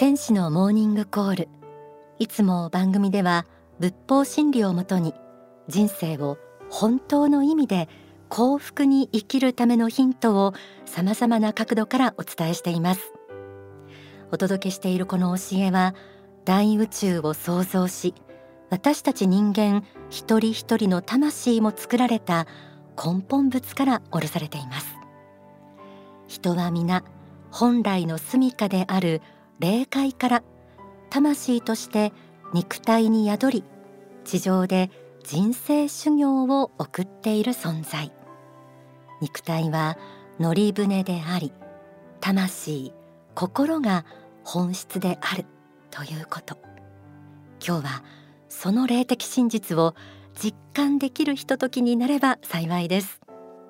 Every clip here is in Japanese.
天使のモーニングコール。いつも番組では仏法真理をもとに人生を本当の意味で幸福に生きるためのヒントを様々な角度からお伝えしています。お届けしているこの教えは大宇宙を創造し私たち人間一人一人の魂も作られた根本物から下ろされています。人は皆本来の住処である霊界から魂として肉体に宿り地上で人生修行を送っている存在。肉体は乗り船であり魂心が本質であるということ。今日はその霊的真実を実感できるひとときになれば幸いです。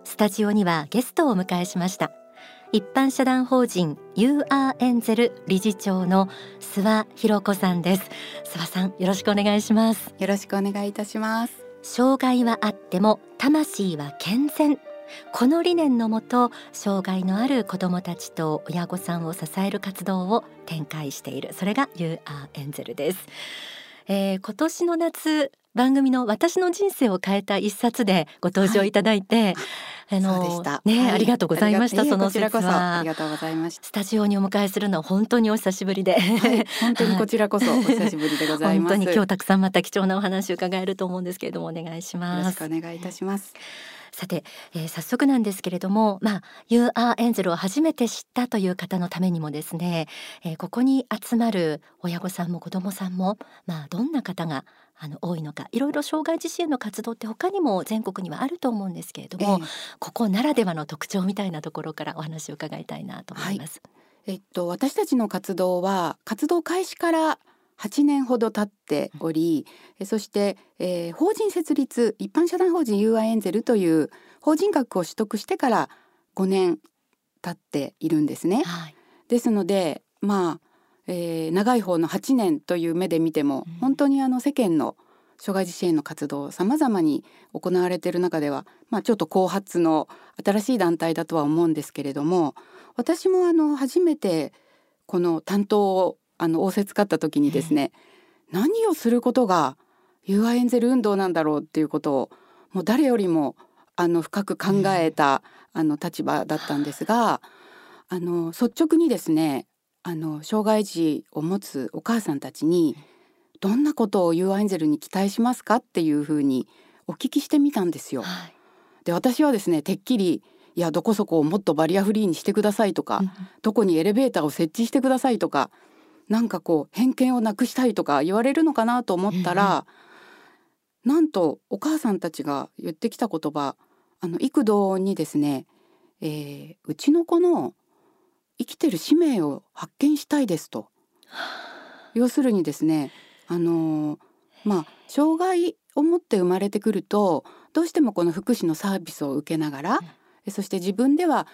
スタジオにはゲストをお迎えしました。一般社団法人 UR エンゼル理事長の諏訪弘子さんです。諏訪さんよろしくお願いします。よろしくお願いいたします。障害はあっても魂は健全。この理念のもと障害のある子どもたちと親御さんを支える活動を展開している。それが UR エンゼルです、えー、今年の夏番組の私の人生を変えた一冊でご登場いただいて、はいあのね、はい、ありがとうございました。その説はありがとうございました。スタジオにお迎えするのは本当にお久しぶりで、はい、本当に こちらこそお久しぶりでございます。本当に今日たくさんまた貴重なお話を伺えると思うんですけれどもお願いします。よろしくお願いいたします。さて、えー、早速なんですけれども、まあ、UR エンゼルを初めて知ったという方のためにもですね、えー、ここに集まる親御さんも子どもさんも、まあ、どんな方があの多いのかいろいろ障害児支援の活動って他にも全国にはあると思うんですけれども、えここならではの特徴みたいなところからお話を伺いたいなと思います。はい、えっと私たちの活動は活動開始から8年ほど経っており、うん、そして、えー、法人設立一般社団法人 UI エンゼルという法人格を取得してから5年経っているんですね。はい、ですのでまあえー、長い方の8年という目で見ても、うん、本当にあの世間の障害児支援の活動さまざまに行われている中では、まあ、ちょっと後発の新しい団体だとは思うんですけれども私もあの初めてこの担当をあの仰せつかった時にですね、何をすることが UI エンゼル運動なんだろうっていうことをもう誰よりもあの深く考えた、あの立場だったんですがあ。の率直にですねあの障害児を持つお母さんたちにどんなことを U アエンゼルに期待しますかっていうふうにお聞きしてみたんですよ。はい、で私はですねてっきりいやどこそこをもっとバリアフリーにしてくださいとか、うん、どこにエレベーターを設置してくださいとかなんかこう偏見をなくしたいとか言われるのかなと思ったら、うん、なんとお母さんたちが言ってきた言葉あの幾度にですね、えー、うちの子の生きてる使命を発見したいですと。要するにですねあのまあ障害を持って生まれてくるとどうしてもこの福祉のサービスを受けながら、うん、そして自分では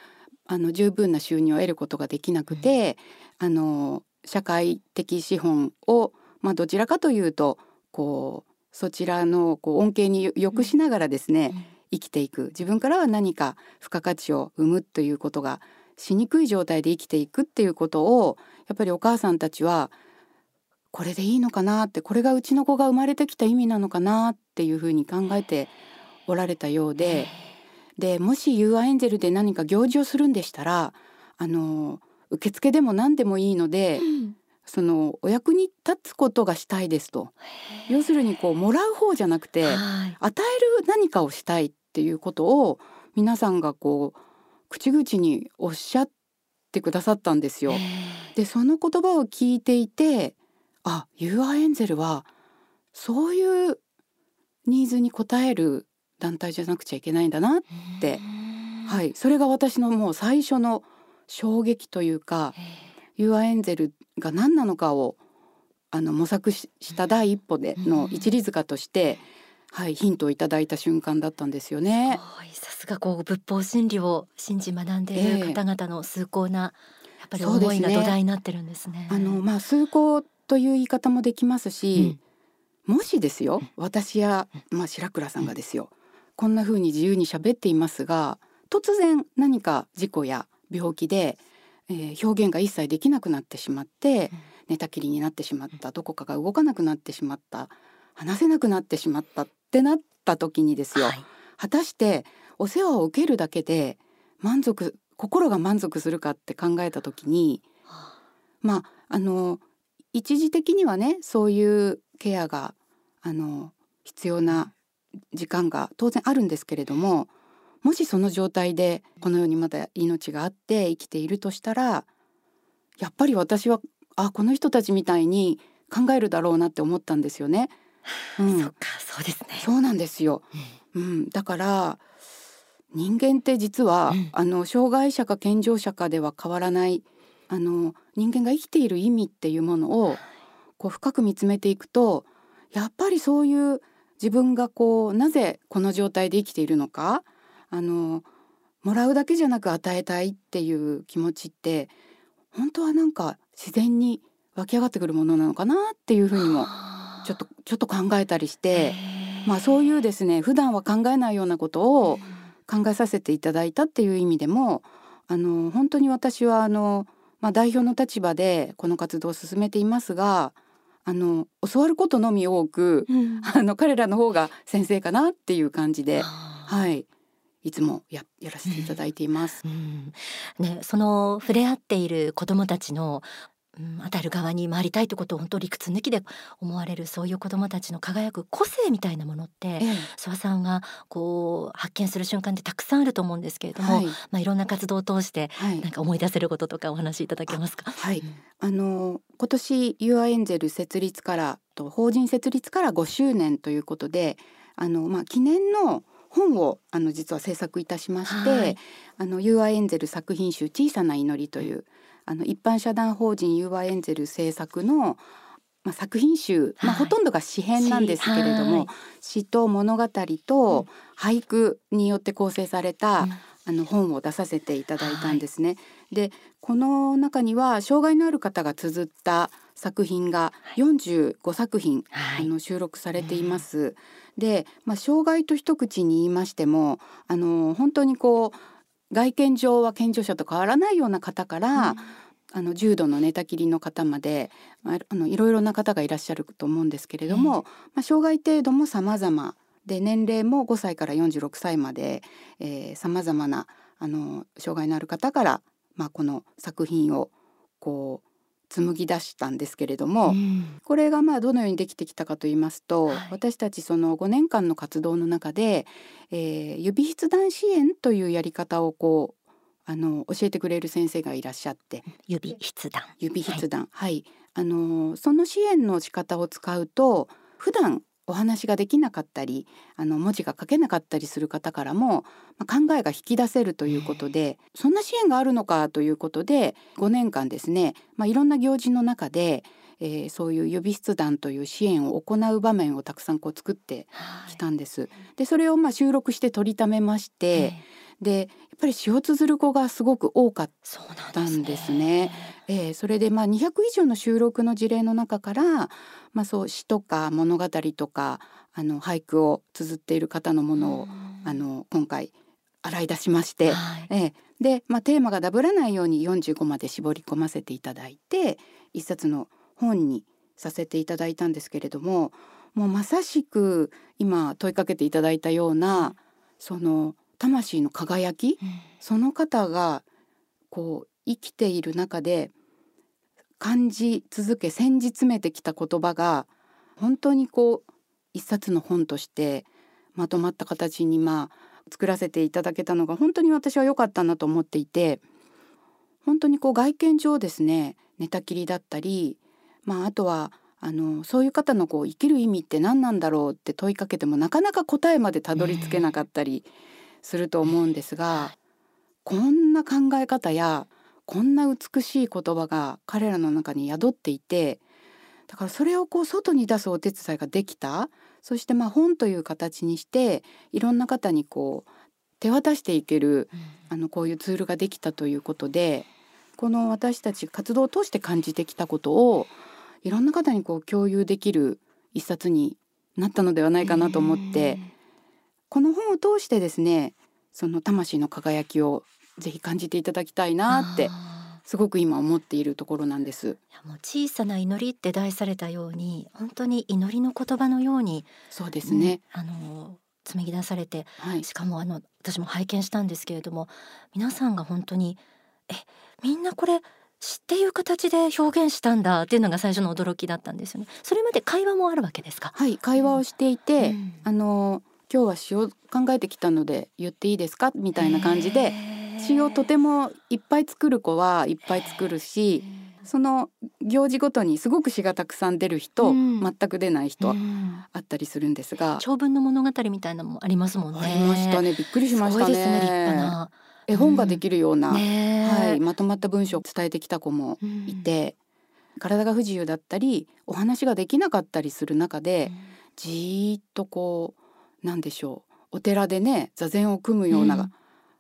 あの十分な収入を得ることができなくて、うん、あの社会的資本を、まあ、どちらかというとこうそちらのこう恩恵に良くしながらですね、うん、生きていく。自分からは何か付加価値を生むということがしにくい状態で生きていくっていうことをやっぱりお母さんたちはこれでいいのかなってこれがうちの子が生まれてきた意味なのかなっていうふうに考えておられたようで。でもし UR エンゼルで何か行事をするんでしたらあの受付でも何でもいいので、うん、そのお役に立つことがしたいですと。要するにこうもらう方じゃなくて、はい、与える何かをしたいっていうことを皆さんがこう口々におっしゃってくださったんですよ。でその言葉を聞いていてあ UR エンゼルはそういうニーズに応える団体じゃなくちゃいけないんだなって。はい。それが私のもう最初の衝撃というか UR エンゼルが何なのかをあの模索した第一歩での一里塚として、はい、ヒントをいただいた瞬間だったんですよね。さすがこう仏法真理を信じ学んでいる方々の崇高な、やっぱり思いが土台になってるんですね。すねあのまあ崇高という言い方もできますし、うん、もしですよ私やまあ白倉さんがですよ、こんな風に自由に喋っていますが突然何か事故や病気で、えー、表現が一切できなくなってしまって、寝たきりになってしまったどこかが動かなくなってしまった話せなくなってしまったってなった時にですよ、はい、果たしてお世話を受けるだけで満足心が満足するかって考えた時にまああの一時的にはねそういうケアがあの必要な時間が当然あるんですけれどももしその状態でこの世にまだ命があって生きているとしたらやっぱり私はあこの人たちみたいに考えるだろうなって思ったんですよね。うん、そっかそうですね。そうなんですよ。うん、うん、だから人間って実は、うん、あの障害者か健常者かでは変わらないあの人間が生きている意味っていうものをこう深く見つめていくとやっぱりそういう自分がこうなぜこの状態で生きているのかあのもらうだけじゃなく与えたいっていう気持ちって本当はなんか自然に湧き上がってくるものなのかなっていうふうにもちょっとちょっと考えたりしてまあそういうですね普段は考えないようなことを考えさせていただいたっていう意味でもあの本当に私はあの、まあ、代表の立場でこの活動を進めていますがあの教わることのみ多く、うん、あの彼らの方が先生かなっていう感じで、はい、いつもややらせていただいています。うん。ね、その触れ合っている子どもたちのうん、当たる側に回りたいってことを本当理屈抜きで思われるそういう子どもたちの輝く個性みたいなものって、ええ、諏訪さんがこう発見する瞬間ってたくさんあると思うんですけれども、はい。まあ、いろんな活動を通してなんか思い出せることとかお話しいただけますか？はい、あの今年 UI エンゼル設立からと法人設立から5周年ということであの、まあ、記念の本をあの実は制作いたしまして、はい、あの UI エンゼル作品集小さな祈りというあの一般社団法人 UI エンゼル制作のまあ、作品集、まあ、ほとんどが詩編なんですけれども、はい、詩と物語と俳句によって構成された、うん、あの本を出させていただいたんですね。はい、でこの中には障害のある方が綴った作品が45作品、はい、あの収録されています。うん。で、まあ、障害と一口に言いましてもあの本当にこう外見上は健常者と変わらないような方から、うん、あの重度の寝たきりの方まであのいろいろな方がいらっしゃると思うんですけれども、まあ、障害程度も様々。で年齢も5歳から46歳までさまざまなあの障害のある方から、まあ、この作品をこう紡ぎ出したんですけれども、うん、これがまあどのようにできてきたかと言いますと、はい、私たちその5年間の活動の中で、えー、指筆談支援というやり方をこうあの教えてくれる先生がいらっしゃって指筆談。指筆談はい、はい、あのその支援の仕方を使うと普段お話ができなかったりあの文字が書けなかったりする方からも、まあ、考えが引き出せるということでそんな支援があるのかということで5年間ですね、まあ、いろんな行事の中で、えー、そういう予備筆談という支援を行う場面をたくさんこう作ってきたんです。はい、でそれをまあ収録して取りためまして、でやっぱり詩を綴る子がすごく多かったんですね。そえー、それでまあ200以上の収録の事例の中から、まあ、そう詩とか物語とかあの俳句を綴っている方のものをあの今回洗い出しまして、はい、えー、で、まあ、テーマがダブらないように45まで絞り込ませていただいて一冊の本にさせていただいたんですけれどももうまさしく今問いかけていただいたようなその魂の輝き、うん、その方がこう生きている中で感じ続け先日詰めてきた言葉が本当にこう一冊の本としてまとまった形にまあ作らせていただけたのが本当に私は良かったなと思っていて本当にこう外見上ですね寝たきりだったり、まあ、あとはあのそういう方のこう生きる意味って何なんだろうって問いかけてもなかなか答えまでたどり着けなかったりすると思うんですが、こんな考え方やこんな美しい言葉が彼らの中に宿っていてだからそれをこう外に出すお手伝いができた。そしてまあ本という形にしていろんな方にこう手渡していける、うん、あのこういうツールができたということでこの私たち活動を通して感じてきたことをいろんな方にこう共有できる一冊になったのではないかなと思って、この本を通してですねその魂の輝きをぜひ感じていただきたいなってすごく今思っているところなんです。いやもう小さな祈りって題されたように本当に祈りの言葉のように、そうですね。あの紡ぎ出されてはい。しかもあの私も拝見したんですけれども皆さんが本当にえみんなこれ詩っていう形で表現したんだっていうのが最初の驚きだったんですよねそれまで会話もあるわけですか？はい、会話をしていて、うんあの今日は詩を考えてきたので言っていいですか？みたいな感じで詩をとてもいっぱい作る子はいっぱい作るしその行事ごとにすごく詩がたくさん出る日と、うん。全く出ない日とうん。あったりするんですが、長文の物語みたいなのもありますもんね。ありましたね。びっくりしましたすごいですね立派ねな。絵本ができるような、ねはい、まとまった文章を伝えてきた子もいて、体が不自由だったりお話ができなかったりする中で、じーっとこうなんでしょうお寺でね座禅を組むよううなん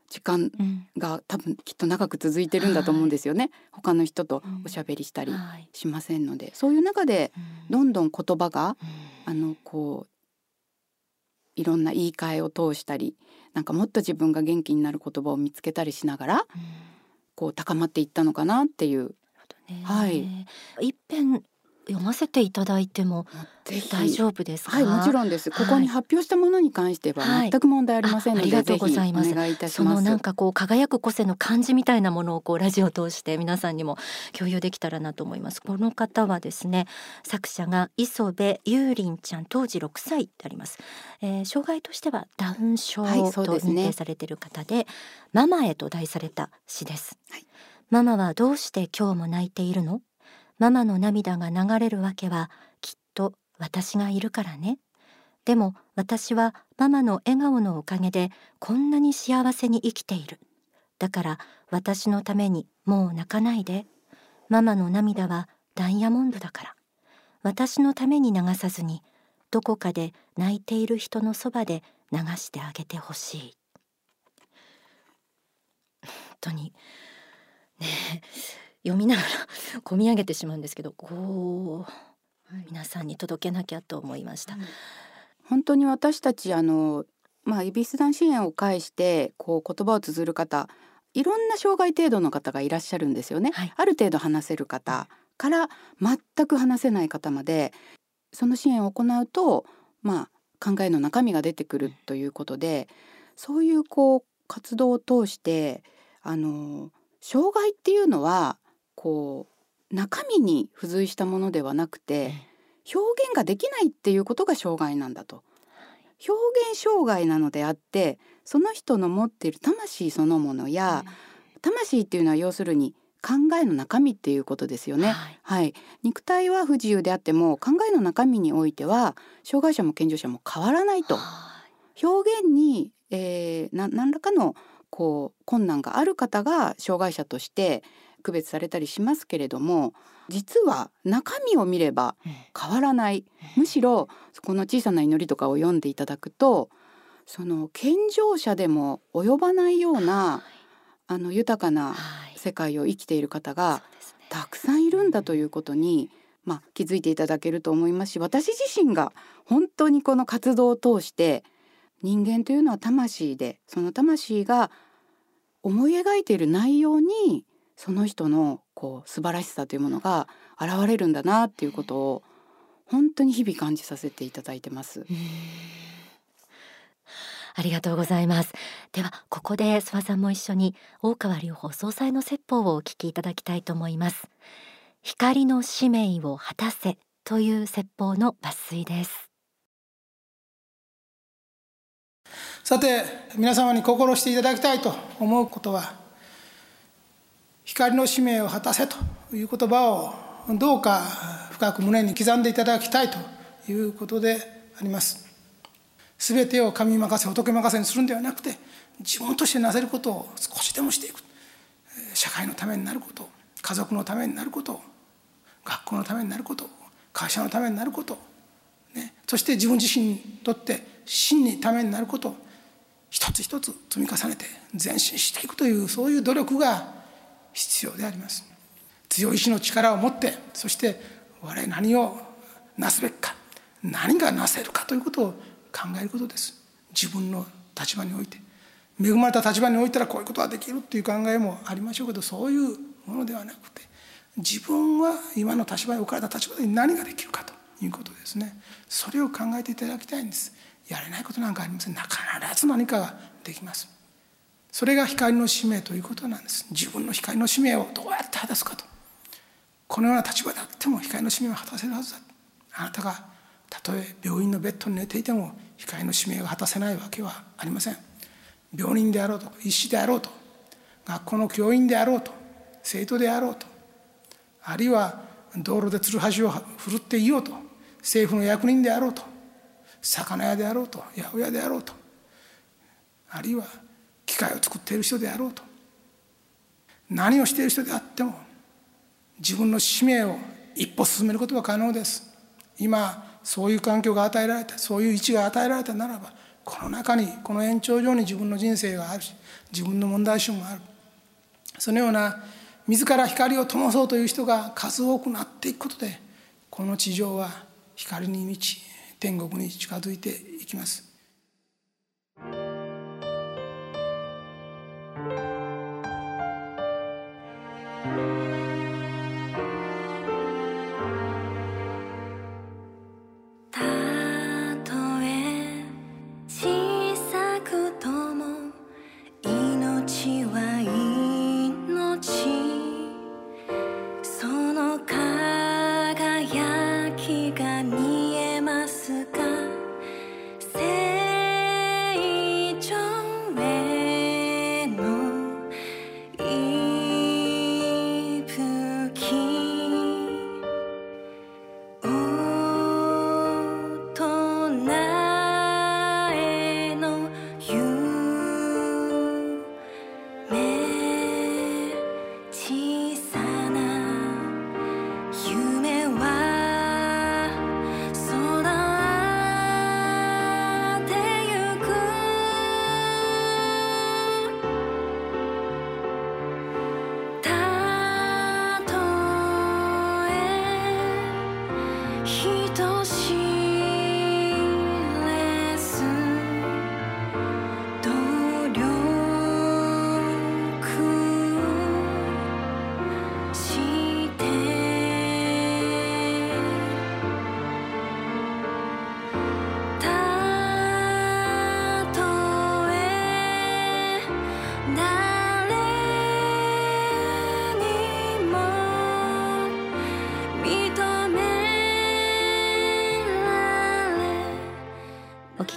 時間うん。が多分きっと長く続いてるんだと思うんですよね、他の人とおしゃべりしたりはい。しませんので。そういう中でどんどん言葉があのこういろんな言い換えを通したりなんかもっと自分が元気になる言葉を見つけたりしながらこう高まっていったのかなっていう。はい。一遍読ませていただいても大丈夫ですか？はいもちろんです、はい。ここに発表したものに関してははい。全く問題ありませんので、あありがとうございます。そのなんかこう輝く個性の感じみたいなものをこうラジオを通して皆さんにも共有できたらなと思います。この方はですね作者が磯部ゆうりんちゃん当時6歳であります、えー障害としてはダウン症と認定されている方で,、ママへと題された詩です、はい。ママはどうして今日も泣いているの？ママの涙が流れるわけはきっと私がいるからね。でも私はママの笑顔のおかげでこんなに幸せに生きている。だから私のためにもう泣かないで。ママの涙はダイヤモンドだから。私のために流さずにどこかで泣いている人のそばで流してあげてほしい。本当にねえ。読みながら込み上げてしまうんですけどこう皆さんに届けなきゃと思いました。本当に私たちあのまあエビス団支援を介してこう言葉を綴る方いろんな障害程度の方がいらっしゃるんですよね、はい。ある程度話せる方から全く話せない方までその支援を行うとまあ考えの中身が出てくるということでそういうこう活動を通してあの障害っていうのはこう中身に付随したものではなくて、表現ができないっていうことが障害なんだと。表現障害なのであってその人の持っている魂そのものや、魂っていうのは要するに考えの中身っていうことですよね。はい。はい、肉体は不自由であっても考えの中身においては障害者も健常者も変わらないと。表現に、えー、な何らかのこう困難がある方が障害者として区別されたりしますけれども実は中身を見ればうん変わらない。むしろこの小さな祈りとかを読んでいただくとその健常者でも及ばないようなあの豊かなはい。世界を生きている方がたくさんいるんだということに、まあ、気づいていただけると思いますし私自身が本当にこの活動を通して人間というのは魂でその魂が思い描いている内容にその人のこう素晴らしさというものが現れるんだなっていうことを本当に日々感じさせていただいてます。ありがとうございます。ではここで諏訪さんも一緒に大川隆法総裁の説法をお聞きいただきたいと思います。光の使命を果たせという説法の抜粋です。さて皆様に心していただきたいと思うことは？光の使命を果たせという言葉をどうか深く胸に刻んでいただきたいということであります。全てを神任せ仏任せにするんではなくて自分としてなせることを少しでもしていく。社会のためになること家族のためになること学校のためになること会社のためになることね、そして自分自身にとって真にためになること一つ一つ積み重ねて前進していくというそういう努力が必要であります。強い意志の力を持ってそして我々何をなすべきか何がなせるかということを考えることです。自分の立場において。恵まれた立場においたらこういうことができるっていう考えもありましょうけどそういうものではなくて自分は今の立場に置かれた立場で何ができるかということですね。それを考えていただきたいんです。やれないことなんかありません。必ず何かができます。それが光の使命ということなんです。自分の光の使命をどうやって果たすかと。このような立場であっても光の使命を果たせるはずだ。あなたがたとえ病院のベッドに寝ていても光の使命が果たせないわけはありません。病人であろうと医師であろうと学校の教員であろうと生徒であろうとあるいは道路でつるはしを振るっていようと政府の役人であろうと魚屋であろうと八百屋であろうとあるいは機械を作っている人であろうと。何をしている人であっても自分の使命を一歩進めることが可能です。今そういう環境が与えられたそういう位置が与えられたならばこの中にこの延長上に自分の人生があるし自分の問題集もある。そのような自ら光を灯そうという人が数多くなっていくことでこの地上は光に満ち天国に近づいていきます。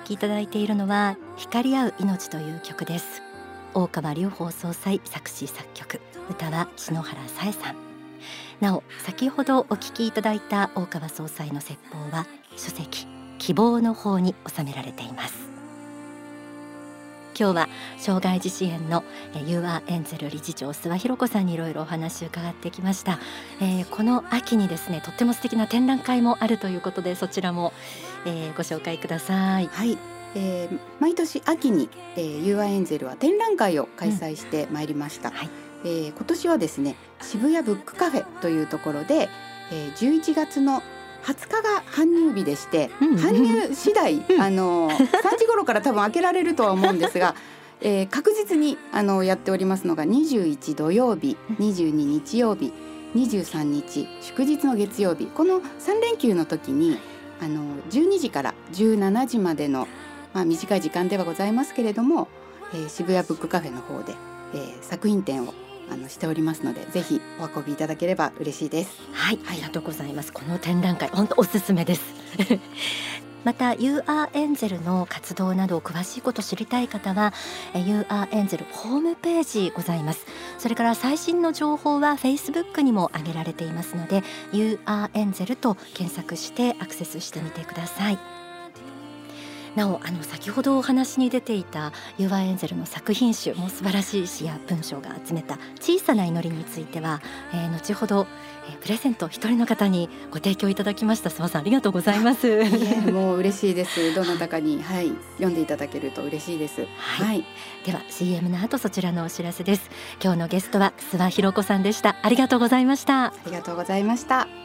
きいただいているのは光り合う命という曲です。大川隆法総裁作詞作曲。歌は篠原さえさん。なお先ほどお聞きいただいた大川総裁の説法は書籍希望の方に収められています。今日は障害児支援の u アエンゼル理事長諏訪博子さんにいろいろお話伺ってきました、えー、この秋にですねとっても素敵な展覧会もあるということでそちらも、えー、ご紹介ください。はい。えー、毎年秋に、えー、ユーアエンゼルは展覧会を開催してまいりました、うんはい、えー、今年はですね渋谷ブックカフェというところで、えー、11月の20日が搬入日でして、うん、搬入次第、あの3時頃から多分開けられるとは思うんですが、えー、確実にあのやっておりますのが21土曜日22日曜日23日祝日の月曜日。この3連休の時にあの12時から17時までの、まあ、短い時間ではございますけれども、えー、渋谷ブックカフェの方で、えー、作品展をあのしておりますのでぜひお運びいただければ嬉しいです。はい、ありがとうございます。この展覧会本当おすすめです。また UR エンゼルの活動など詳しいこと知りたい方は UR エンゼルホームページございます。それから最新の情報は Facebook にも上げられていますので UR エンゼルと検索してアクセスしてみてくださいなおあの先ほどお話に出ていたユーワエンゼルの作品集も素晴らしい詩や文章が集めた小さな祈りについては、えー、後ほど、えー、プレゼント一人の方にご提供いただきました。諏訪さんありがとうございます。もう嬉しいです。どなたかにはい読んでいただけると嬉しいです、はい、はい、では CM の後そちらのお知らせです。今日のゲストは諏訪ひ子さんでした。ありがとうございました。ありがとうございました